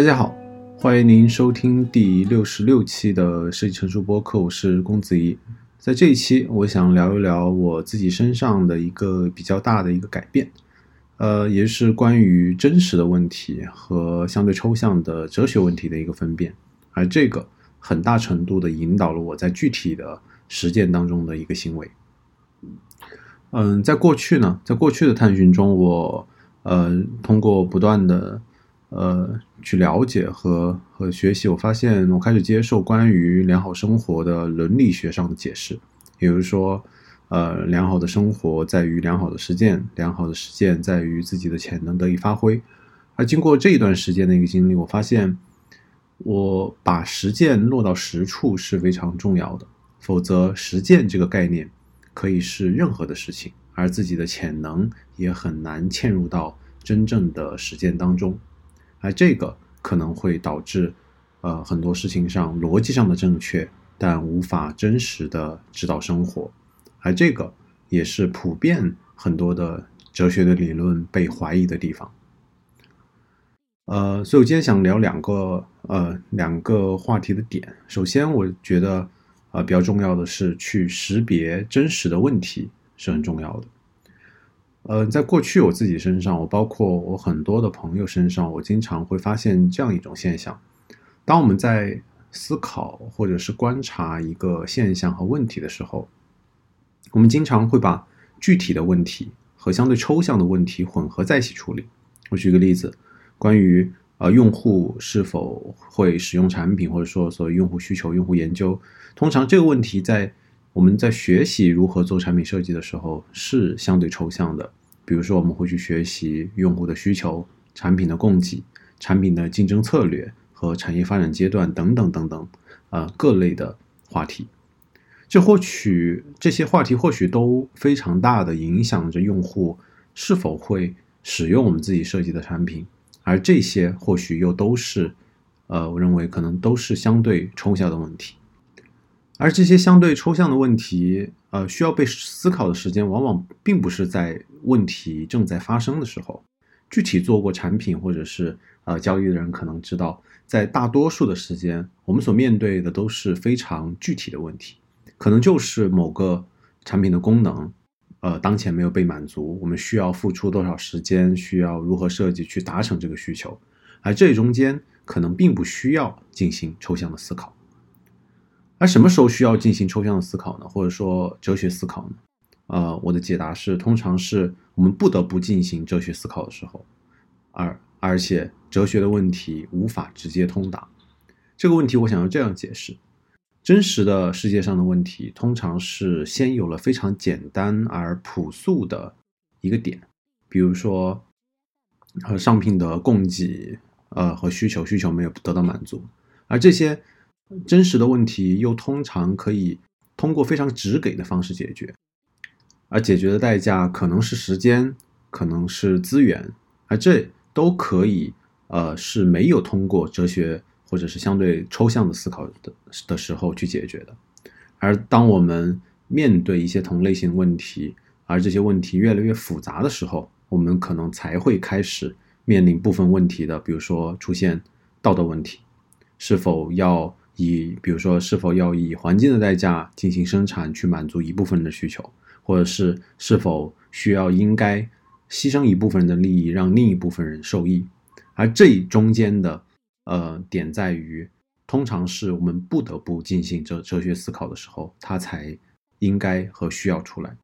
大家好，欢迎您收听第六十六期的设计成熟播客，我是公子怡。在这一期，我想聊一聊我自己身上的一个比较大的一个改变，呃，也是关于真实的问题和相对抽象的哲学问题的一个分辨，而这个很大程度的引导了我在具体的实践当中的一个行为。嗯，在过去呢，在过去的探寻中，我呃通过不断的呃去了解和和学习，我发现我开始接受关于良好生活的伦理学上的解释，比如说，呃，良好的生活在于良好的实践，良好的实践在于自己的潜能得以发挥。而经过这一段时间的一个经历，我发现我把实践落到实处是非常重要的，否则实践这个概念。可以是任何的事情，而自己的潜能也很难嵌入到真正的实践当中，而这个可能会导致，呃，很多事情上逻辑上的正确，但无法真实的指导生活，而这个也是普遍很多的哲学的理论被怀疑的地方。呃，所以我今天想聊两个呃两个话题的点，首先我觉得。啊，比较重要的是去识别真实的问题是很重要的。呃，在过去我自己身上，我包括我很多的朋友身上，我经常会发现这样一种现象：当我们在思考或者是观察一个现象和问题的时候，我们经常会把具体的问题和相对抽象的问题混合在一起处理。我举个例子，关于。呃，用户是否会使用产品，或者说所谓用户需求、用户研究，通常这个问题在我们在学习如何做产品设计的时候是相对抽象的。比如说，我们会去学习用户的需求、产品的供给、产品的竞争策略和产业发展阶段等等等等，呃，各类的话题。这或许这些话题或许都非常大的影响着用户是否会使用我们自己设计的产品。而这些或许又都是，呃，我认为可能都是相对抽象的问题。而这些相对抽象的问题，呃，需要被思考的时间，往往并不是在问题正在发生的时候。具体做过产品或者是呃交易的人可能知道，在大多数的时间，我们所面对的都是非常具体的问题，可能就是某个产品的功能。呃，当前没有被满足，我们需要付出多少时间？需要如何设计去达成这个需求？而这中间可能并不需要进行抽象的思考。而什么时候需要进行抽象的思考呢？或者说哲学思考呢？呃，我的解答是，通常是我们不得不进行哲学思考的时候，而而且哲学的问题无法直接通达。这个问题我想要这样解释。真实的世界上的问题，通常是先有了非常简单而朴素的一个点，比如说，和商品的供给，呃，和需求需求没有得到满足，而这些真实的问题又通常可以通过非常直给的方式解决，而解决的代价可能是时间，可能是资源，而这都可以，呃，是没有通过哲学。或者是相对抽象的思考的的时候去解决的，而当我们面对一些同类型问题，而这些问题越来越复杂的时候，我们可能才会开始面临部分问题的，比如说出现道德问题，是否要以，比如说是否要以环境的代价进行生产去满足一部分人的需求，或者是是否需要应该牺牲一部分人的利益让另一部分人受益，而这中间的。呃，点在于，通常是我们不得不进行哲哲学思考的时候，它才应该和需要出来。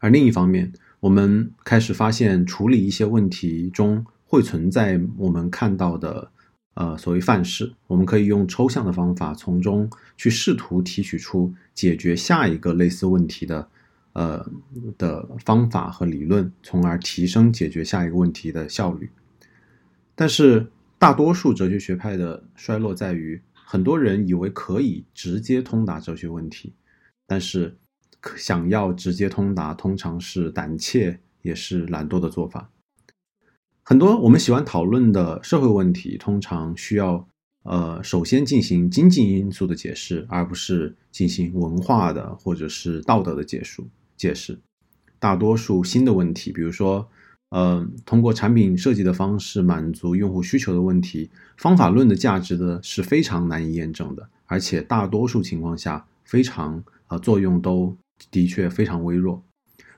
而另一方面，我们开始发现，处理一些问题中会存在我们看到的，呃，所谓范式，我们可以用抽象的方法，从中去试图提取出解决下一个类似问题的，呃的方法和理论，从而提升解决下一个问题的效率。但是，大多数哲学学派的衰落在于，很多人以为可以直接通达哲学问题，但是想要直接通达，通常是胆怯也是懒惰的做法。很多我们喜欢讨论的社会问题，通常需要呃首先进行经济因素的解释，而不是进行文化的或者是道德的解述解释。大多数新的问题，比如说呃，通过产品设计的方式满足用户需求的问题，方法论的价值的是非常难以验证的，而且大多数情况下非常呃作用都的确非常微弱。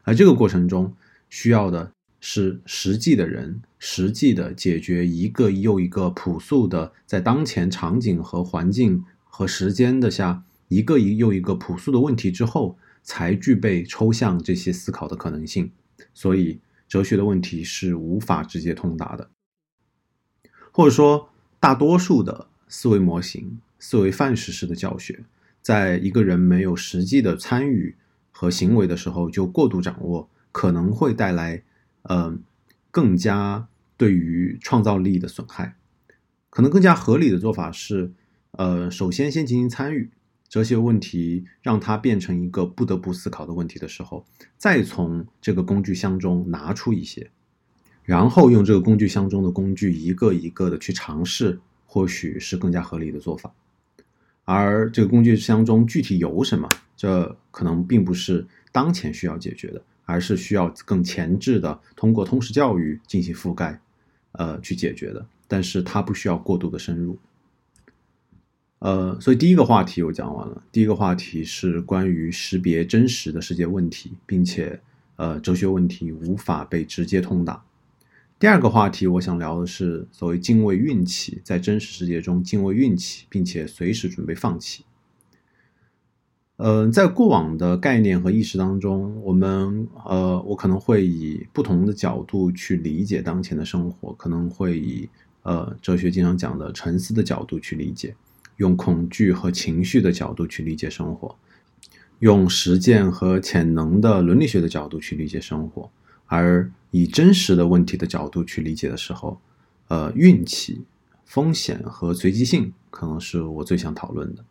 而这个过程中需要的是实际的人，实际的解决一个又一个朴素的在当前场景和环境和时间的下一个一又一个朴素的问题之后，才具备抽象这些思考的可能性。所以。哲学的问题是无法直接通达的，或者说，大多数的思维模型、思维范式式的教学，在一个人没有实际的参与和行为的时候就过度掌握，可能会带来呃更加对于创造力的损害。可能更加合理的做法是，呃，首先先进行参与。哲学问题让它变成一个不得不思考的问题的时候，再从这个工具箱中拿出一些，然后用这个工具箱中的工具一个一个的去尝试，或许是更加合理的做法。而这个工具箱中具体有什么，这可能并不是当前需要解决的，而是需要更前置的通过通识教育进行覆盖，呃，去解决的。但是它不需要过度的深入。呃，所以第一个话题我讲完了。第一个话题是关于识别真实的世界问题，并且呃，哲学问题无法被直接通达。第二个话题我想聊的是所谓敬畏运气，在真实世界中敬畏运气，并且随时准备放弃。呃，在过往的概念和意识当中，我们呃，我可能会以不同的角度去理解当前的生活，可能会以呃，哲学经常讲的沉思的角度去理解。用恐惧和情绪的角度去理解生活，用实践和潜能的伦理学的角度去理解生活，而以真实的问题的角度去理解的时候，呃，运气、风险和随机性可能是我最想讨论的。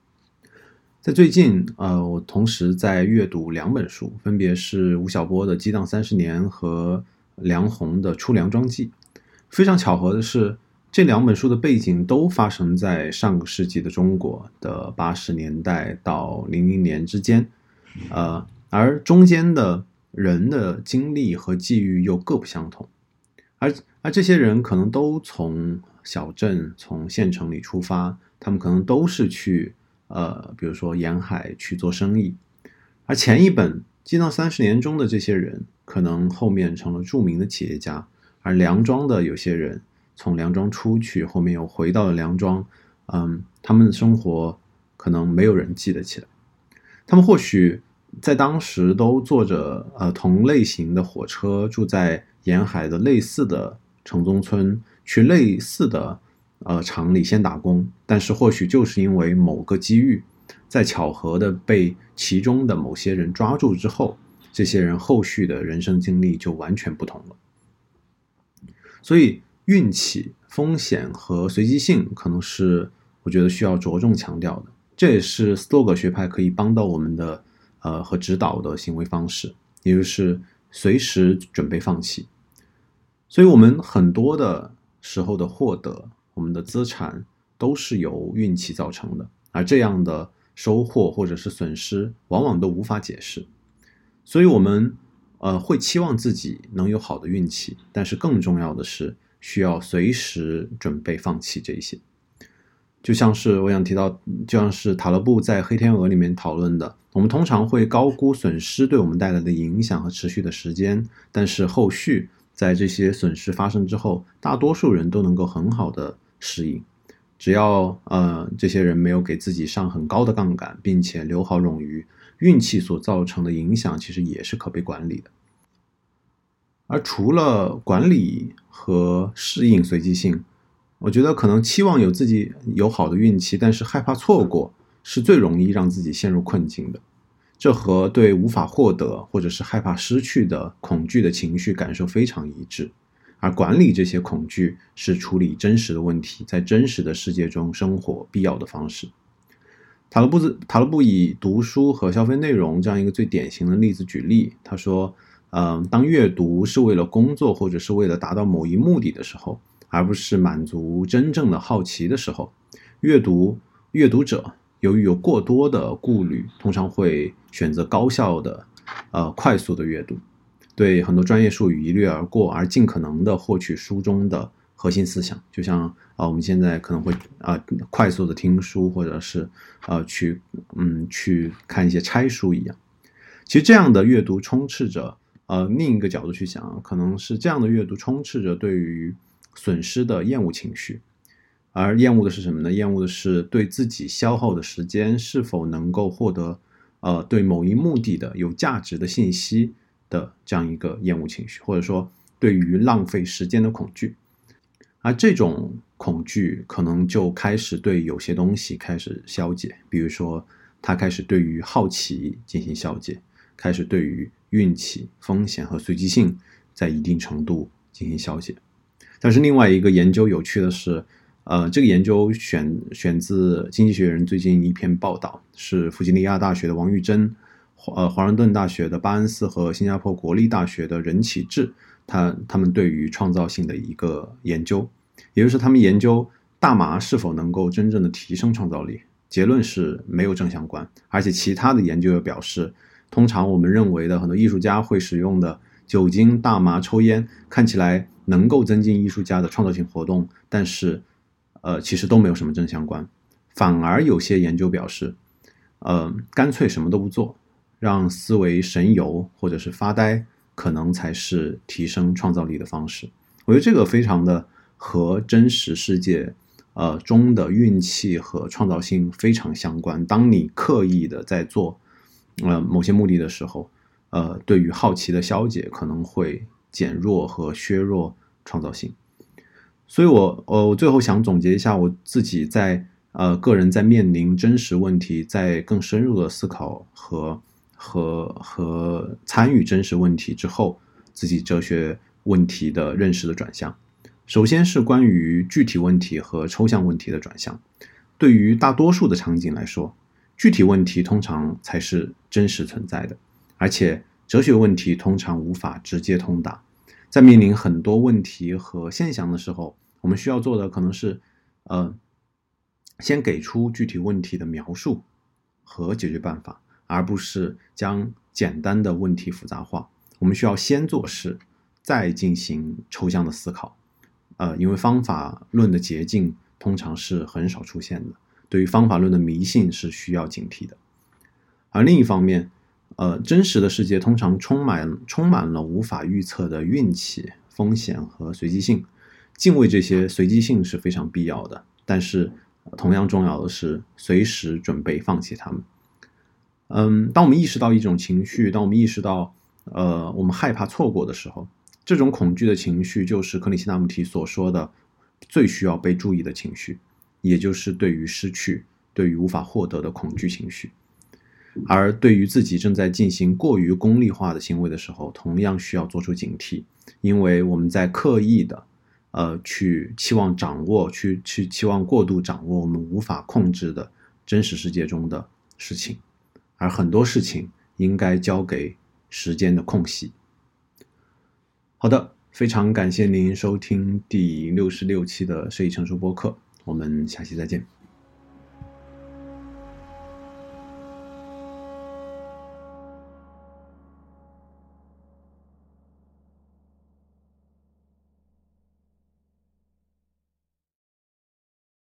在最近，呃，我同时在阅读两本书，分别是吴晓波的《激荡三十年》和梁鸿的《出梁庄记》。非常巧合的是。这两本书的背景都发生在上个世纪的中国的八十年代到零零年之间，呃，而中间的人的经历和际遇又各不相同，而而这些人可能都从小镇、从县城里出发，他们可能都是去呃，比如说沿海去做生意，而前一本《激荡三十年》中的这些人，可能后面成了著名的企业家，而梁庄的有些人。从梁庄出去，后面又回到了梁庄，嗯，他们的生活可能没有人记得起来。他们或许在当时都坐着呃同类型的火车，住在沿海的类似的城中村，去类似的呃厂里先打工。但是或许就是因为某个机遇，在巧合的被其中的某些人抓住之后，这些人后续的人生经历就完全不同了。所以。运气、风险和随机性可能是我觉得需要着重强调的，这也是斯多葛学派可以帮到我们的呃和指导的行为方式，也就是随时准备放弃。所以，我们很多的时候的获得，我们的资产都是由运气造成的，而这样的收获或者是损失，往往都无法解释。所以，我们呃会期望自己能有好的运气，但是更重要的是。需要随时准备放弃这一些，就像是我想提到，就像是塔勒布在《黑天鹅》里面讨论的，我们通常会高估损失对我们带来的影响和持续的时间，但是后续在这些损失发生之后，大多数人都能够很好的适应，只要呃这些人没有给自己上很高的杠杆，并且留好冗余，运气所造成的影响其实也是可被管理的。而除了管理和适应随机性，我觉得可能期望有自己有好的运气，但是害怕错过，是最容易让自己陷入困境的。这和对无法获得或者是害怕失去的恐惧的情绪感受非常一致。而管理这些恐惧，是处理真实的问题，在真实的世界中生活必要的方式。塔勒布子塔勒布以读书和消费内容这样一个最典型的例子举例，他说。嗯，当阅读是为了工作或者是为了达到某一目的的时候，而不是满足真正的好奇的时候，阅读阅读者由于有过多的顾虑，通常会选择高效的、呃快速的阅读。对很多专业术语一掠而过，而尽可能的获取书中的核心思想。就像啊，我们现在可能会啊快速的听书，或者是呃去嗯去看一些拆书一样。其实这样的阅读充斥着呃另一个角度去想，可能是这样的阅读充斥着对于损失的厌恶情绪。而厌恶的是什么呢？厌恶的是对自己消耗的时间是否能够获得，呃，对某一目的的有价值的信息的这样一个厌恶情绪，或者说对于浪费时间的恐惧。而这种恐惧可能就开始对有些东西开始消解，比如说他开始对于好奇进行消解，开始对于运气、风险和随机性在一定程度进行消解。但是另外一个研究有趣的是。呃，这个研究选选自《经济学人》最近一篇报道，是弗吉尼亚大学的王玉珍，呃，华盛顿大学的巴恩斯和新加坡国立大学的任启智，他他们对于创造性的一个研究，也就是他们研究大麻是否能够真正的提升创造力，结论是没有正相关，而且其他的研究又表示，通常我们认为的很多艺术家会使用的酒精、大麻、抽烟，看起来能够增进艺术家的创造性活动，但是。呃，其实都没有什么正相关，反而有些研究表示，呃，干脆什么都不做，让思维神游或者是发呆，可能才是提升创造力的方式。我觉得这个非常的和真实世界，呃中的运气和创造性非常相关。当你刻意的在做，呃某些目的的时候，呃，对于好奇的消解可能会减弱和削弱创造性。所以，我呃，我最后想总结一下我自己在呃个人在面临真实问题，在更深入的思考和和和参与真实问题之后，自己哲学问题的认识的转向。首先是关于具体问题和抽象问题的转向。对于大多数的场景来说，具体问题通常才是真实存在的，而且哲学问题通常无法直接通达。在面临很多问题和现象的时候，我们需要做的可能是，呃，先给出具体问题的描述和解决办法，而不是将简单的问题复杂化。我们需要先做事，再进行抽象的思考。呃，因为方法论的捷径通常是很少出现的，对于方法论的迷信是需要警惕的。而另一方面，呃，真实的世界通常充满充满了无法预测的运气、风险和随机性。敬畏这些随机性是非常必要的，但是同样重要的是随时准备放弃它们。嗯，当我们意识到一种情绪，当我们意识到呃我们害怕错过的时候，这种恐惧的情绪就是克里希那穆提所说的最需要被注意的情绪，也就是对于失去、对于无法获得的恐惧情绪。而对于自己正在进行过于功利化的行为的时候，同样需要做出警惕，因为我们在刻意的。呃，去期望掌握，去去期望过度掌握我们无法控制的真实世界中的事情，而很多事情应该交给时间的空隙。好的，非常感谢您收听第六十六期的设计成熟播客，我们下期再见。